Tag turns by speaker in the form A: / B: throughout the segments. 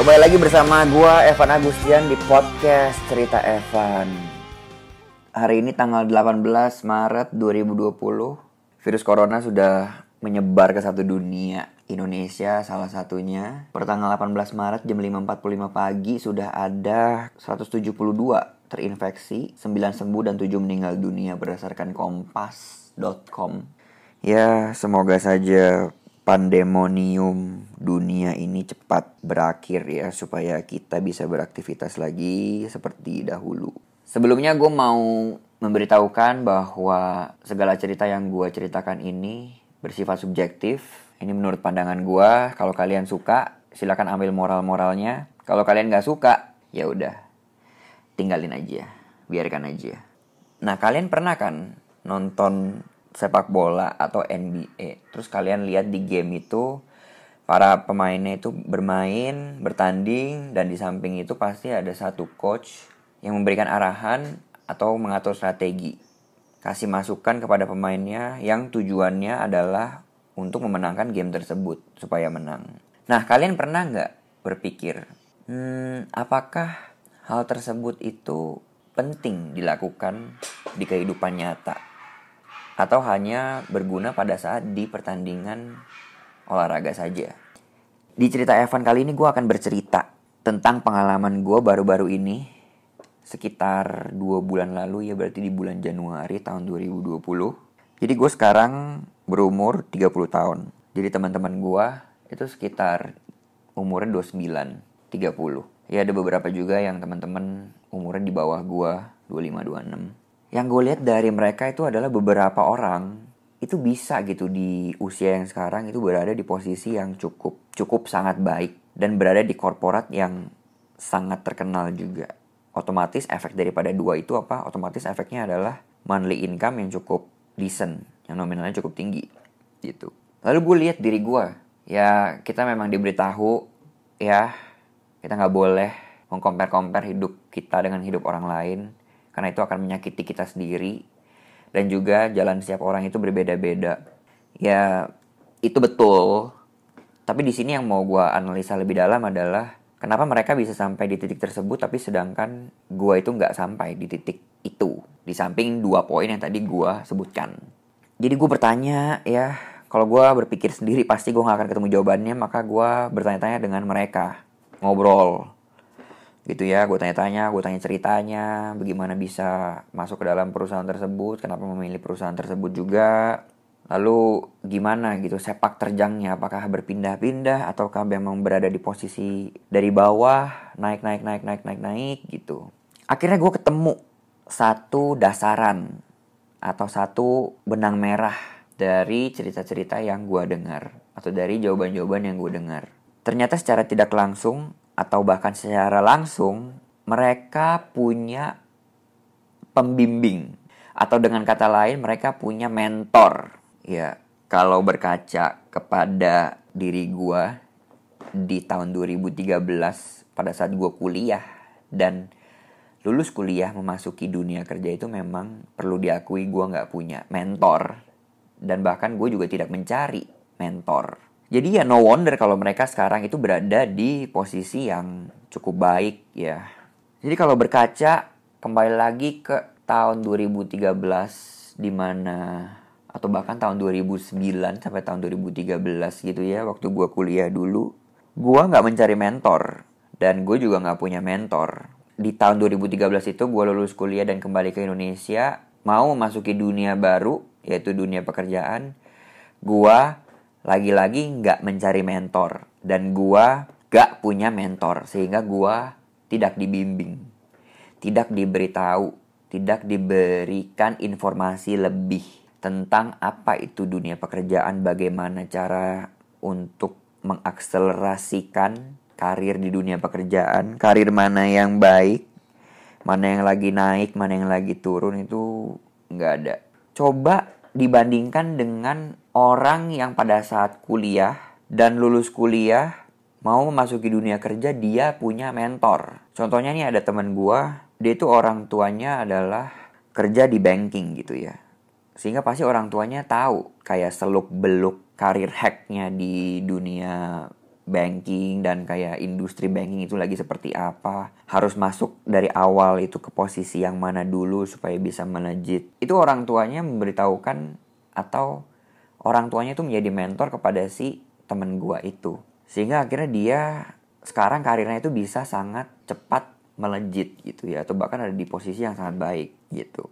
A: Kembali lagi bersama gua Evan Agustian di podcast Cerita Evan. Hari ini tanggal 18 Maret 2020. Virus corona sudah menyebar ke satu dunia. Indonesia salah satunya. Pertanggal 18 Maret jam 5.45 pagi sudah ada 172 terinfeksi, 9 sembuh dan 7 meninggal dunia berdasarkan kompas.com. Ya, semoga saja pandemonium dunia ini cepat berakhir ya supaya kita bisa beraktivitas lagi seperti dahulu. Sebelumnya gue mau memberitahukan bahwa segala cerita yang gue ceritakan ini bersifat subjektif. Ini menurut pandangan gue. Kalau kalian suka, silakan ambil moral-moralnya. Kalau kalian nggak suka, ya udah, tinggalin aja, biarkan aja. Nah kalian pernah kan nonton sepak bola atau NBA. Terus kalian lihat di game itu para pemainnya itu bermain, bertanding dan di samping itu pasti ada satu coach yang memberikan arahan atau mengatur strategi. Kasih masukan kepada pemainnya yang tujuannya adalah untuk memenangkan game tersebut supaya menang. Nah, kalian pernah nggak berpikir, hmm, apakah hal tersebut itu penting dilakukan di kehidupan nyata? Atau hanya berguna pada saat di pertandingan olahraga saja. Di cerita Evan kali ini gue akan bercerita tentang pengalaman gue baru-baru ini sekitar dua bulan lalu ya berarti di bulan Januari tahun 2020. Jadi gue sekarang berumur 30 tahun. Jadi teman-teman gue itu sekitar umurnya 29, 30. Ya ada beberapa juga yang teman-teman umurnya di bawah gue 25, 26 yang gue lihat dari mereka itu adalah beberapa orang itu bisa gitu di usia yang sekarang itu berada di posisi yang cukup cukup sangat baik dan berada di korporat yang sangat terkenal juga. Otomatis efek daripada dua itu apa? Otomatis efeknya adalah monthly income yang cukup decent, yang nominalnya cukup tinggi gitu. Lalu gue lihat diri gue, ya kita memang diberitahu ya kita nggak boleh mengcompare-compare hidup kita dengan hidup orang lain karena itu akan menyakiti kita sendiri. Dan juga jalan setiap orang itu berbeda-beda. Ya itu betul. Tapi di sini yang mau gue analisa lebih dalam adalah kenapa mereka bisa sampai di titik tersebut tapi sedangkan gue itu nggak sampai di titik itu. Di samping dua poin yang tadi gue sebutkan. Jadi gue bertanya ya kalau gue berpikir sendiri pasti gue gak akan ketemu jawabannya maka gue bertanya-tanya dengan mereka. Ngobrol gitu ya gue tanya-tanya gue tanya ceritanya bagaimana bisa masuk ke dalam perusahaan tersebut kenapa memilih perusahaan tersebut juga lalu gimana gitu sepak terjangnya apakah berpindah-pindah ataukah memang berada di posisi dari bawah naik naik naik naik naik naik gitu. Akhirnya gue ketemu satu dasaran atau satu benang merah dari cerita-cerita yang gue dengar atau dari jawaban-jawaban yang gue dengar. Ternyata secara tidak langsung atau bahkan secara langsung mereka punya pembimbing. Atau dengan kata lain mereka punya mentor. Ya kalau berkaca kepada diri gua di tahun 2013 pada saat gua kuliah dan lulus kuliah memasuki dunia kerja itu memang perlu diakui gua nggak punya mentor. Dan bahkan gue juga tidak mencari mentor jadi ya no wonder kalau mereka sekarang itu berada di posisi yang cukup baik ya. Jadi kalau berkaca kembali lagi ke tahun 2013 di mana atau bahkan tahun 2009 sampai tahun 2013 gitu ya waktu gue kuliah dulu gue nggak mencari mentor dan gue juga nggak punya mentor di tahun 2013 itu gue lulus kuliah dan kembali ke Indonesia mau memasuki dunia baru yaitu dunia pekerjaan gue lagi-lagi nggak mencari mentor dan gua gak punya mentor sehingga gua tidak dibimbing, tidak diberitahu, tidak diberikan informasi lebih tentang apa itu dunia pekerjaan, bagaimana cara untuk mengakselerasikan karir di dunia pekerjaan, karir mana yang baik, mana yang lagi naik, mana yang lagi turun itu nggak ada. Coba dibandingkan dengan orang yang pada saat kuliah dan lulus kuliah mau memasuki dunia kerja dia punya mentor. Contohnya nih ada teman gua, dia itu orang tuanya adalah kerja di banking gitu ya. Sehingga pasti orang tuanya tahu kayak seluk beluk karir hacknya di dunia banking dan kayak industri banking itu lagi seperti apa harus masuk dari awal itu ke posisi yang mana dulu supaya bisa melejit itu orang tuanya memberitahukan atau orang tuanya itu menjadi mentor kepada si temen gua itu. Sehingga akhirnya dia sekarang karirnya itu bisa sangat cepat melejit gitu ya. Atau bahkan ada di posisi yang sangat baik gitu.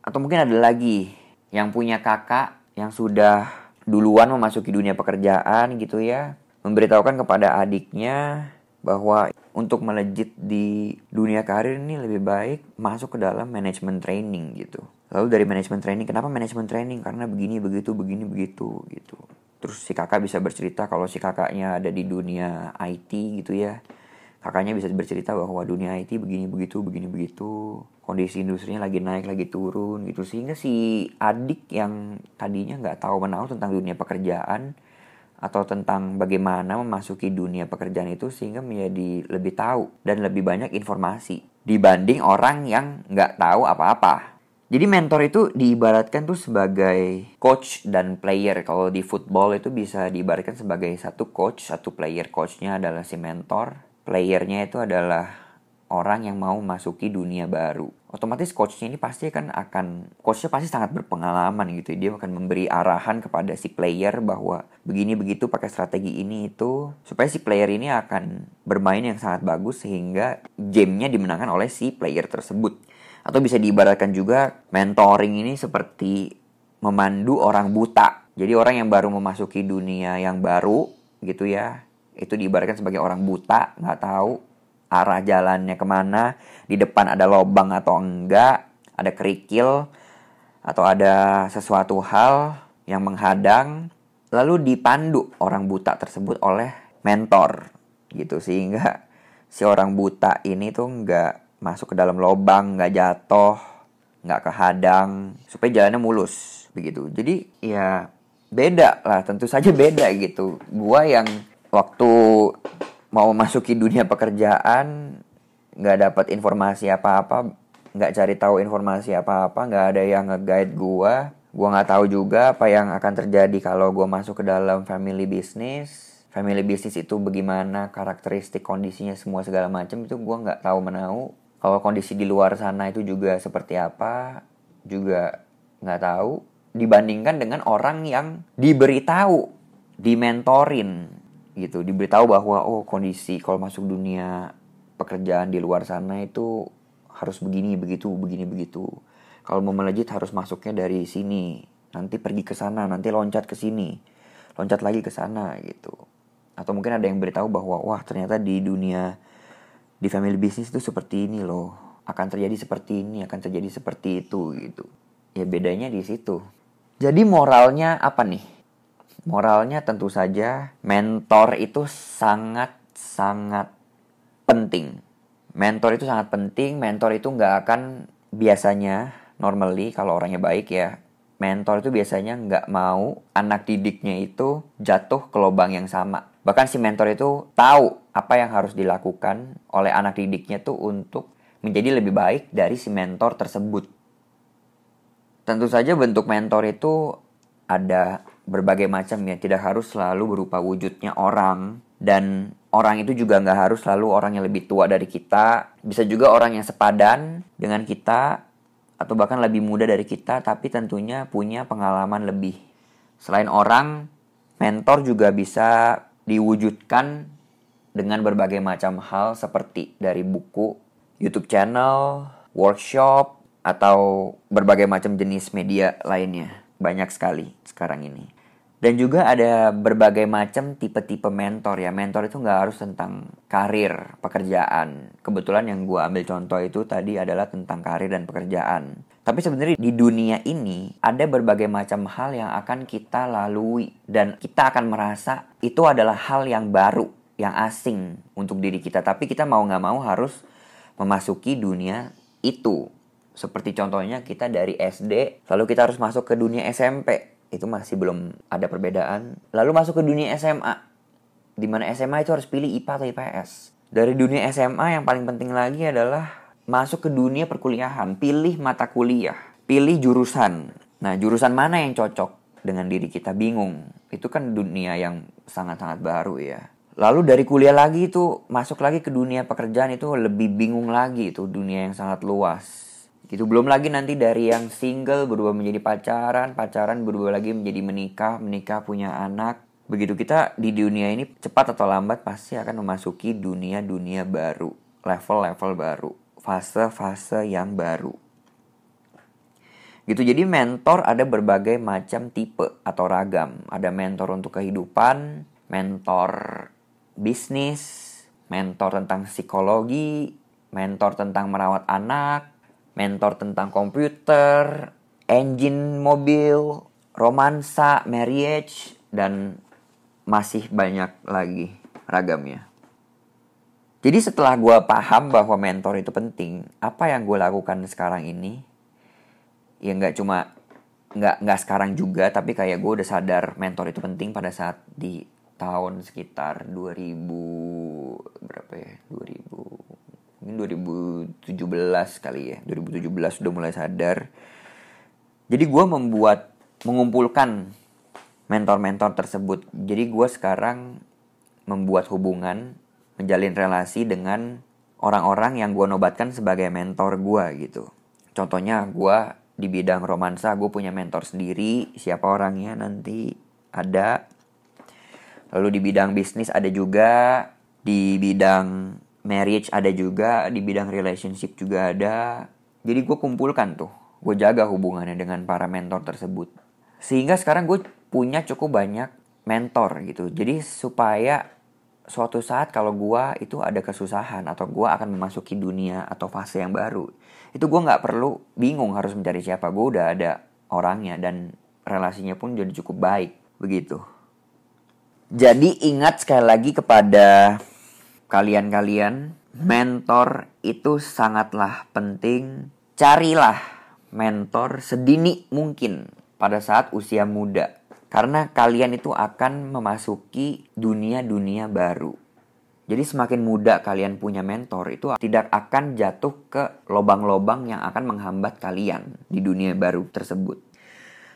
A: Atau mungkin ada lagi yang punya kakak yang sudah duluan memasuki dunia pekerjaan gitu ya. Memberitahukan kepada adiknya bahwa untuk melejit di dunia karir ini lebih baik masuk ke dalam manajemen training gitu. Lalu dari manajemen training, kenapa manajemen training? Karena begini, begitu, begini, begitu gitu. Terus si kakak bisa bercerita kalau si kakaknya ada di dunia IT gitu ya. Kakaknya bisa bercerita bahwa dunia IT begini, begitu, begini, begitu. Kondisi industrinya lagi naik, lagi turun gitu. Sehingga si adik yang tadinya nggak tahu menahu tentang dunia pekerjaan, atau tentang bagaimana memasuki dunia pekerjaan itu sehingga menjadi lebih tahu dan lebih banyak informasi dibanding orang yang nggak tahu apa-apa. Jadi mentor itu diibaratkan tuh sebagai coach dan player. Kalau di football itu bisa diibaratkan sebagai satu coach, satu player. Coachnya adalah si mentor, playernya itu adalah orang yang mau masuki dunia baru. Otomatis coachnya ini pasti kan akan coachnya pasti sangat berpengalaman gitu. Dia akan memberi arahan kepada si player bahwa begini begitu pakai strategi ini itu supaya si player ini akan bermain yang sangat bagus sehingga gamenya dimenangkan oleh si player tersebut. Atau bisa diibaratkan juga mentoring ini seperti memandu orang buta. Jadi orang yang baru memasuki dunia yang baru gitu ya, itu diibaratkan sebagai orang buta, nggak tahu arah jalannya ke mana, di depan ada lobang atau enggak, ada kerikil, atau ada sesuatu hal yang menghadang, lalu dipandu orang buta tersebut oleh mentor gitu sehingga si orang buta ini tuh nggak masuk ke dalam lobang, nggak jatuh, nggak kehadang, supaya jalannya mulus begitu. Jadi ya beda lah, tentu saja beda gitu. Gua yang waktu mau masuki dunia pekerjaan nggak dapat informasi apa-apa nggak cari tahu informasi apa-apa nggak ada yang nge-guide gua gua nggak tahu juga apa yang akan terjadi kalau gua masuk ke dalam family business family business itu bagaimana karakteristik kondisinya semua segala macam itu gua nggak tahu menau kalau kondisi di luar sana itu juga seperti apa juga nggak tahu. Dibandingkan dengan orang yang diberitahu dimentorin gitu. Diberitahu bahwa oh kondisi kalau masuk dunia pekerjaan di luar sana itu harus begini begitu begini begitu. Kalau mau melejit harus masuknya dari sini. Nanti pergi ke sana nanti loncat ke sini. Loncat lagi ke sana gitu. Atau mungkin ada yang beritahu bahwa wah ternyata di dunia di family business itu seperti ini loh. Akan terjadi seperti ini akan terjadi seperti itu gitu. Ya bedanya di situ. Jadi moralnya apa nih? Moralnya tentu saja mentor itu sangat-sangat penting. Mentor itu sangat penting, mentor itu nggak akan biasanya, normally kalau orangnya baik ya, mentor itu biasanya nggak mau anak didiknya itu jatuh ke lubang yang sama. Bahkan si mentor itu tahu apa yang harus dilakukan oleh anak didiknya tuh untuk menjadi lebih baik dari si mentor tersebut. Tentu saja bentuk mentor itu ada berbagai macam ya tidak harus selalu berupa wujudnya orang dan orang itu juga nggak harus selalu orang yang lebih tua dari kita bisa juga orang yang sepadan dengan kita atau bahkan lebih muda dari kita tapi tentunya punya pengalaman lebih. Selain orang mentor juga bisa diwujudkan dengan berbagai macam hal seperti dari buku YouTube channel workshop atau berbagai macam jenis media lainnya. Banyak sekali sekarang ini dan juga ada berbagai macam tipe-tipe mentor ya. Mentor itu nggak harus tentang karir, pekerjaan. Kebetulan yang gue ambil contoh itu tadi adalah tentang karir dan pekerjaan. Tapi sebenarnya di dunia ini ada berbagai macam hal yang akan kita lalui. Dan kita akan merasa itu adalah hal yang baru, yang asing untuk diri kita. Tapi kita mau nggak mau harus memasuki dunia itu. Seperti contohnya kita dari SD, lalu kita harus masuk ke dunia SMP itu masih belum ada perbedaan. Lalu masuk ke dunia SMA, di mana SMA itu harus pilih IPA atau IPS. Dari dunia SMA yang paling penting lagi adalah masuk ke dunia perkuliahan, pilih mata kuliah, pilih jurusan. Nah, jurusan mana yang cocok dengan diri kita bingung. Itu kan dunia yang sangat-sangat baru ya. Lalu dari kuliah lagi itu masuk lagi ke dunia pekerjaan itu lebih bingung lagi itu dunia yang sangat luas. Gitu belum lagi nanti dari yang single berubah menjadi pacaran, pacaran berubah lagi menjadi menikah, menikah punya anak. Begitu kita di dunia ini cepat atau lambat pasti akan memasuki dunia-dunia baru, level-level baru, fase-fase yang baru. Gitu jadi mentor ada berbagai macam tipe atau ragam. Ada mentor untuk kehidupan, mentor bisnis, mentor tentang psikologi, mentor tentang merawat anak, mentor tentang komputer, engine mobil, romansa, marriage, dan masih banyak lagi ragamnya. Jadi setelah gue paham bahwa mentor itu penting, apa yang gue lakukan sekarang ini ya nggak cuma nggak nggak sekarang juga tapi kayak gue udah sadar mentor itu penting pada saat di tahun sekitar 2000 berapa ya 2000 mungkin 2017 kali ya. 2017 udah mulai sadar. Jadi gue membuat mengumpulkan mentor-mentor tersebut. Jadi gue sekarang membuat hubungan menjalin relasi dengan orang-orang yang gue nobatkan sebagai mentor gue gitu. Contohnya gue di bidang romansa gue punya mentor sendiri. Siapa orangnya nanti? Ada. Lalu di bidang bisnis ada juga. Di bidang marriage ada juga di bidang relationship juga ada. Jadi gue kumpulkan tuh gue jaga hubungannya dengan para mentor tersebut. Sehingga sekarang gue punya cukup banyak mentor gitu. Jadi supaya suatu saat kalau gue itu ada kesusahan atau gue akan memasuki dunia atau fase yang baru itu gue nggak perlu bingung harus mencari siapa. Gue udah ada orangnya dan relasinya pun jadi cukup baik begitu. Jadi ingat sekali lagi kepada kalian-kalian mentor itu sangatlah penting carilah mentor sedini mungkin pada saat usia muda karena kalian itu akan memasuki dunia-dunia baru jadi semakin muda kalian punya mentor itu tidak akan jatuh ke lobang-lobang yang akan menghambat kalian di dunia baru tersebut.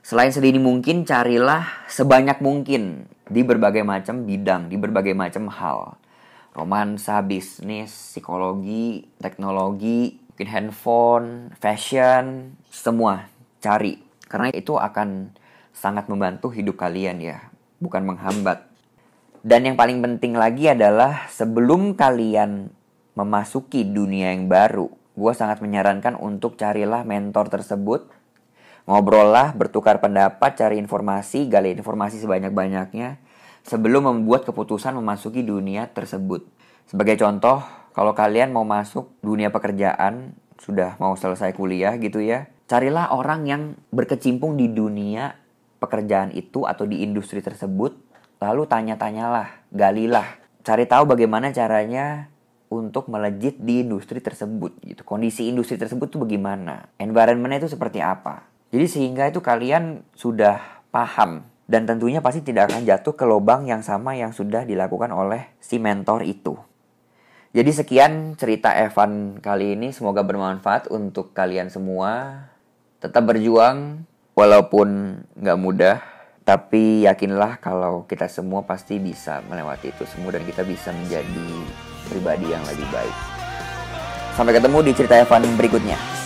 A: Selain sedini mungkin carilah sebanyak mungkin di berbagai macam bidang, di berbagai macam hal. Romansa, bisnis, psikologi, teknologi, mungkin handphone, fashion, semua cari. Karena itu akan sangat membantu hidup kalian ya, bukan menghambat dan yang paling penting lagi adalah sebelum kalian memasuki dunia yang baru, gue sangat menyarankan untuk carilah mentor tersebut. Ngobrollah, bertukar pendapat, cari informasi, gali informasi sebanyak-banyaknya sebelum membuat keputusan memasuki dunia tersebut. Sebagai contoh, kalau kalian mau masuk dunia pekerjaan, sudah mau selesai kuliah gitu ya, carilah orang yang berkecimpung di dunia pekerjaan itu atau di industri tersebut Lalu tanya-tanyalah, galilah, cari tahu bagaimana caranya untuk melejit di industri tersebut gitu. Kondisi industri tersebut tuh bagaimana? Environmentnya itu seperti apa? Jadi sehingga itu kalian sudah paham dan tentunya pasti tidak akan jatuh ke lubang yang sama yang sudah dilakukan oleh si mentor itu. Jadi sekian cerita Evan kali ini semoga bermanfaat untuk kalian semua. Tetap berjuang walaupun nggak mudah tapi yakinlah kalau kita semua pasti bisa melewati itu semua dan kita bisa menjadi pribadi yang lebih baik. Sampai ketemu di cerita Evan berikutnya.